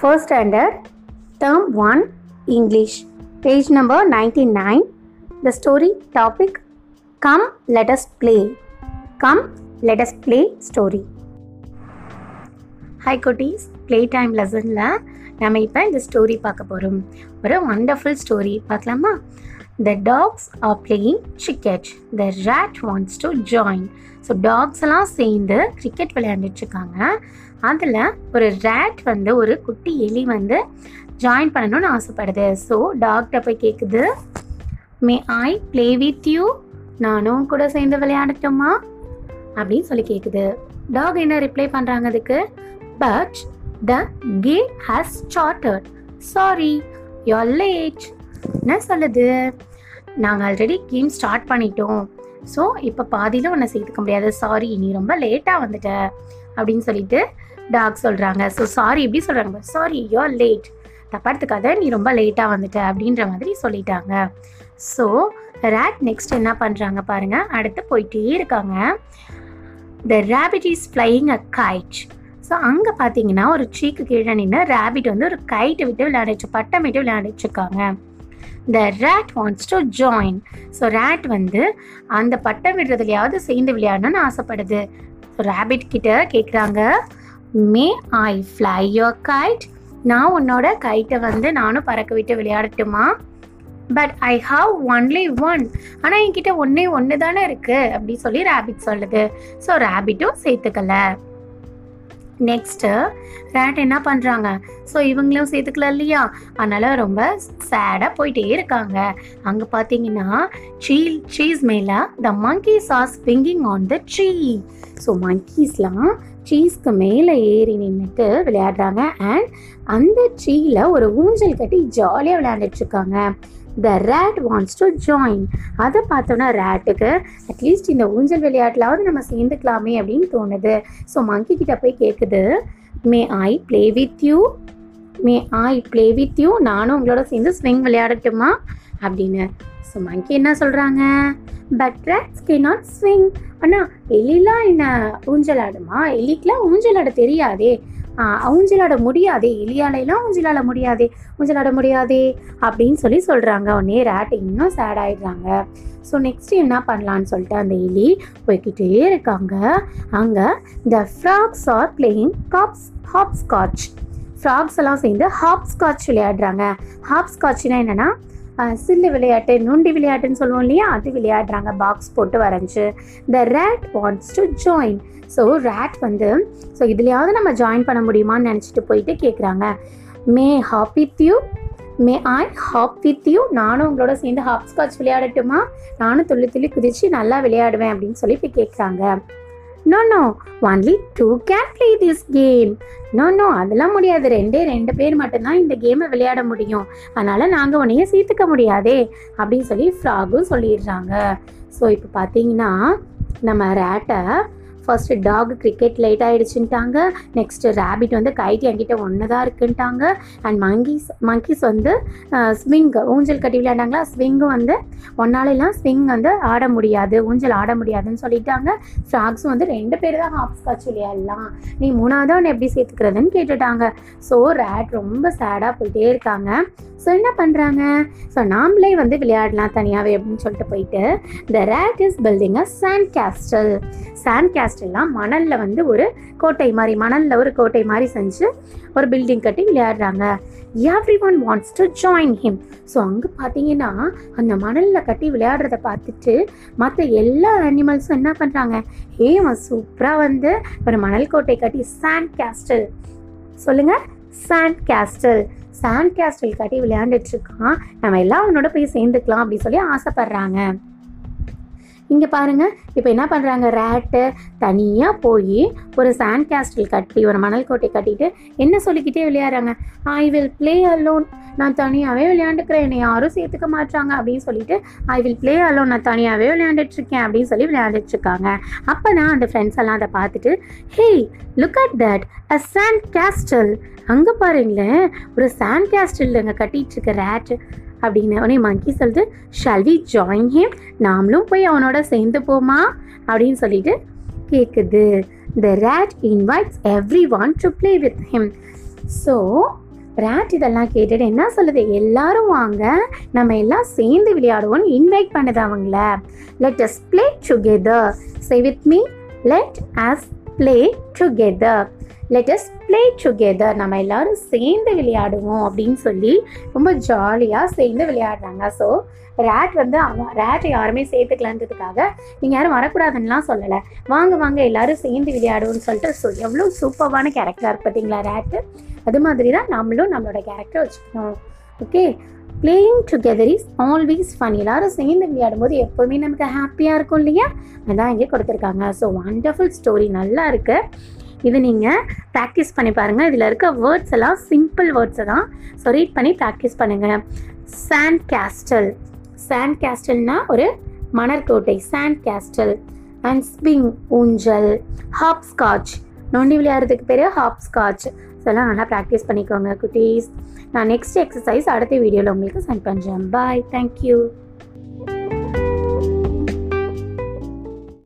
First standard, term 1, English, page number 99. The story topic Come, let us play. Come, let us play story. Hi குட்டீஸ் play time லெசனில் நம்ம இப்போ இந்த story பார்க்க போகிறோம் ஒரு வண்டர்ஃபுல் ஸ்டோரி பார்க்கலாமா the dogs are playing cricket the rat wants to join so dogs எல்லாம் சேர்ந்து கிரிக்கெட் விளையாண்டுட்டுருக்காங்க அதில் ஒரு ரேட் வந்து ஒரு குட்டி எலி வந்து ஜாயின் பண்ணணும்னு ஆசைப்படுது. ஸோ டாக்டர் போய் கேட்குது may I play with you நானும் கூட சேர்ந்து விளையாடட்டுமா? அப்படின்னு சொல்லி கேட்குது டாக் என்ன ரிப்ளை பண்ணுறாங்க அதுக்கு? But the game has started sorry you're late என்ன சொல்லுது? நாங்கள் ஆல்ரெடி கேம் ஸ்டார்ட் பண்ணிட்டோம். ஸோ இப்போ பாதியில் உன்னை சேர்த்துக்க முடியாது. சாரி நீ ரொம்ப லேட்டாக வந்துட்ட. அப்படின்னு சொல்லிட்டு டாக் சொல்கிறாங்க ஸோ சாரி எப்படி சொல்கிறாங்க சாரி யோ லேட் தப்படுத்துக்காத நீ ரொம்ப லேட்டாக வந்துட்ட அப்படின்ற மாதிரி சொல்லிட்டாங்க. ஸோ ரேட் நெக்ஸ்ட் என்ன பண்ணுறாங்க பாருங்கள் அடுத்து போயிட்டே இருக்காங்க. The rabbit is flying a kite so அங்கே பார்த்தீங்கன்னா ஒரு சீக்கு கீழே நின்று ரேபிட் வந்து ஒரு கைட்டை விட்டு விளையாடிச்சு பட்டம் விட்டு விளையாடிச்சிருக்காங்க the rat wants to join so rat வந்து அந்த பட்டம் விடுறதுலையாவது சேர்ந்து விளையாடணும்னு ஆசைப்படுது. ஸோ ரேபிட் கிட்ட கேட்குறாங்க may I fly your kite நான் உன்னோட கைட்டை வந்து நானும் பறக்க விட்டு விளையாடட்டுமா? But I have only one ஆனால் என்கிட்ட ஒன்றே ஒன்று தானே இருக்குது அப்படி சொல்லி ரேபிட் சொல்லுது. ஸோ ரேபிட்டும் சேர்த்துக்கல. நெக்ஸ்ட்டு ரேட் என்ன பண்ணுறாங்க ஸோ இவங்களும் சேர்த்துக்கல இல்லையா? அதனால் ரொம்ப சேடாக போயிட்டே இருக்காங்க. அங்கே பார்த்தீங்கன்னா சீ சீஸ் மேலே த monkeys ஆர் ஸ்பிங்கிங் ஆன் த ட்ரீ ஸோ மங்கீஸ்லாம் சீஸ்க்கு மேலே ஏறி நின்றுட்டு விளையாடுறாங்க. அண்ட் அந்த ட்ரீயில் ஒரு ஊஞ்சல் கட்டி ஜாலியாக விளையாண்டுட்டு இருக்காங்க the rat wants to join அதை பார்த்தோன்னா ரேட்டுக்கு அட்லீஸ்ட் இந்த ஊஞ்சல் விளையாட்டிலாவது நம்ம சேர்ந்துக்கலாமே அப்படின்னு தோணுது. ஸோ மங்கி கிட்ட போய் கேட்குது may I play with you may I play with you நானும் உங்களோட சேர்ந்து ஸ்விங் விளையாடட்டுமா? அப்படின்னு. ஸோ மங்கி என்ன சொல்கிறாங்க but rats can not swing அண்ணா எலிலாம் என்ன ஊஞ்சல் ஆடுமா எலிக்கெலாம் ஊஞ்சல் ஆட தெரியாதே ஊஞ்சலாட முடியாதே. எலியாலையெல்லாம் ஊஞ்சலாட முடியாதே. ஊஞ்சலாட முடியாதே அப்படின்னு சொல்லி சொல்கிறாங்க உடனே ரேட் இன்னும் சேட் ஆயிடுறாங்க. ஸோ நெக்ஸ்ட் என்ன பண்ணலான்னு சொல்லிட்டு அந்த எலி போய்கிட்டே இருக்காங்க. அங்கே the frogs are playing hops hopscotch frogs எல்லாம் சேர்ந்து ஹாப்ஸ்காட்ச் விளையாடுறாங்க. ஹாப்ஸ்காட்ச்னா என்னென்னா சில்லு விளையாட்டு நுண்டி விளையாட்டுன்னு சொல்லுவோம் இல்லையா? அது விளையாடுறாங்க. பாக்ஸ் போட்டு வரைஞ்சு. The rat wants to join so rat வந்து ஸோ இதுலையாவது நம்ம ஜாயின் பண்ண முடியுமான்னு நினச்சிட்டு போயிட்டு கேட்குறாங்க may hop with you may I hop with you நானும் உங்களோட சேர்ந்து ஹாப் ஸ்காட்ச் விளையாடட்டுமா? நானும் துள்ளி துள்ளி குதிச்சு நல்லா விளையாடுவேன் அப்படின்னு சொல்லி போய் கேட்குறாங்க no no only two can play this game no no அதெல்லாம் முடியாது. ரெண்டே ரெண்டு பேர் மட்டும்தான் இந்த கேமை விளையாட முடியும். அதனால் நாங்கள் உன்னைய சேர்த்துக்க முடியாதே அப்படின்னு சொல்லி ஃப்ராகும் சொல்லிடுறாங்க. ஸோ இப்போ பார்த்தீங்கன்னா நம்ம ரேட்டை ஃபர்ஸ்ட் டாக் கிரிக்கெட் லேட் ஆயிடுச்சுன்ட்டாங்க. நெக்ஸ்ட் ரேபிட் வந்து கைட் என்கிட்ட ஒன்று தான் இருக்குன்ட்டாங்க. அண்ட் மங்கீஸ் மங்கீஸ் வந்து ஸ்விங் ஊஞ்சல் கட்டி விளையாண்டாங்களா? ஸ்விங்கு வந்து ஒன்னாலெல்லாம் ஸ்விங் வந்து ஆட முடியாது. ஊஞ்சல் ஆட முடியாதுன்னு சொல்லிட்டாங்க. ஃப்ராக்ஸும் வந்து ரெண்டு பேர் தான் ஹாப் ஸ்காட்ச் விளையாடலாம். நீ மூணாவது ஒன்று எப்படி சேர்த்துக்கிறதுன்னு கேட்டுட்டாங்க. ஸோ ரேட் ரொம்ப சேடாக போயிட்டே இருக்காங்க. ஸோ என்ன பண்ணுறாங்க ஸோ நாமளே வந்து விளையாடலாம் தனியாகவே அப்படின்னு சொல்லிட்டு போயிட்டு the rat is building a sand castle sand கேஸ்டல்லாம் மணலில் வந்து ஒரு கோட்டை மாதிரி மணலில் ஒரு கோட்டை மாதிரி செஞ்சு ஒரு பில்டிங் கட்டி விளையாடுறாங்க. Everyone wants to join him so அங்கே பார்த்தீங்கன்னா அந்த மணலில் கட்டி விளையாடுறத பார்த்துட்டு மற்ற எல்லா அனிமல்ஸும் என்ன பண்ணுறாங்க ஏ அவன் சூப்பராக வந்து ஒரு மணல் கோட்டை கட்டி சாண்ட் கேஸ்டல் சொல்லுங்க சாண்ட் கேஸ்டல் சாண்ட் கேஸ்டல் கட்டி விளையாண்டுட்டு இருக்கான். நம்ம எல்லாம் அவனோட போய் சேர்ந்துக்கலாம் அப்படின்னு சொல்லி ஆசைப்படுறாங்க. இங்கே பாருங்க. இப்போ என்ன பண்ணுறாங்க ரேட்டு தனியாக போய் ஒரு சாண்ட் கேஸ்டில் கட்டி ஒரு மணல் கோட்டை கட்டிட்டு என்ன சொல்லிக்கிட்டே விளையாடுறாங்க? ஐ வில் ப்ளே அலோன் நான் தனியாகவே விளையாண்டுக்கிறேன். என்னை யாரும் சேர்த்துக்க மாட்டாங்க அப்படின்னு சொல்லிட்டு ஐ வில் ப்ளே அலோன் நான் தனியாகவே விளையாண்டுட்ருக்கேன். அப்படின்னு சொல்லி விளையாண்டுட்ருக்காங்க. அப்போ நான் அந்த ஃப்ரெண்ட்ஸ் எல்லாம் அதை பார்த்துட்டு hey look at that a sand castle அங்கே பாருங்களேன். ஒரு சாண்ட் கேஸ்டல் அங்கே கட்டிகிட்ருக்க ரேட்டு அப்படின்னு உடனே மங்கி சொல்லிட்டு ஷால் வி ஜாயின் ஹிம் நாமளும் போய் அவனோட சேர்ந்து போமா? அப்படின்னு சொல்லிட்டு கேட்குது the rat invites everyone to play with him so rat இதெல்லாம் கேட்டுட்டு என்ன சொல்லுது? எல்லாரும் வாங்க. நம்ம எல்லாம் சேர்ந்து விளையாடுவோம்னு இன்வைட் பண்ணுது அவங்கள. Let us play together say with me let us play together let's play together நம்ம எல்லாரும் சேர்ந்து விளையாடுவோம் அப்படின்னு சொல்லி ரொம்ப ஜாலியாக சேர்ந்து விளையாடுறாங்க. ஸோ ரேட் வந்து அவன் ரேட்டை யாருமே சேர்த்துக்கலான்றதுக்காக நீங்கள் யாரும் வரக்கூடாதுன்னுலாம் சொல்லலை. வாங்க வாங்க எல்லாரும் சேர்ந்து விளையாடுவோம்னு சொல்லிட்டு ஸோ எவ்வளோ சூப்பர்வான கேரக்டராக பார்த்தீங்களா ரேட்டு அது மாதிரி தான் நம்மளும் நம்மளோட கேரக்டர் வச்சுக்கணும். Okay playing together is always fun எல்லாரும் சேர்ந்து விளையாடும் போது எப்போவுமே நமக்கு ஹாப்பியாக இருக்கும் இல்லையா? அதான் இங்கே கொடுத்துருக்காங்க. ஸோ வண்டர்ஃபுல் ஸ்டோரி நல்லா இருக்கு. இது நீங்கள் ப்ராக்டிஸ் பண்ணி பாருங்கள் இதில் இருக்க வேர்ட்ஸ் எல்லாம் சிம்பிள் வேர்ட்ஸை தான். ஸோ ரீட் பண்ணி ப்ராக்டிஸ் பண்ணுங்கள் சாண்ட் கேஸ்டல் சாண்ட் கேஸ்டல்னா ஒரு மணற்கோட்டை சாண்ட் கேஸ்டல் அண்ட் ஸ்பிங் ஊஞ்சல். ஹாப் ஸ்காட்ச் நொண்டி விளையாடுறதுக்கு பேர் ஹாப் ஸ்காட்ச் இதெல்லாம் நல்லா ப்ராக்டிஸ் பண்ணிக்கோங்க குட்டீஸ். நான் நெக்ஸ்ட் எக்ஸசைஸ் அடுத்த வீடியோவில் உங்களுக்கு சென்ட் பண்ணுறேன் பாய் தேங்க்யூ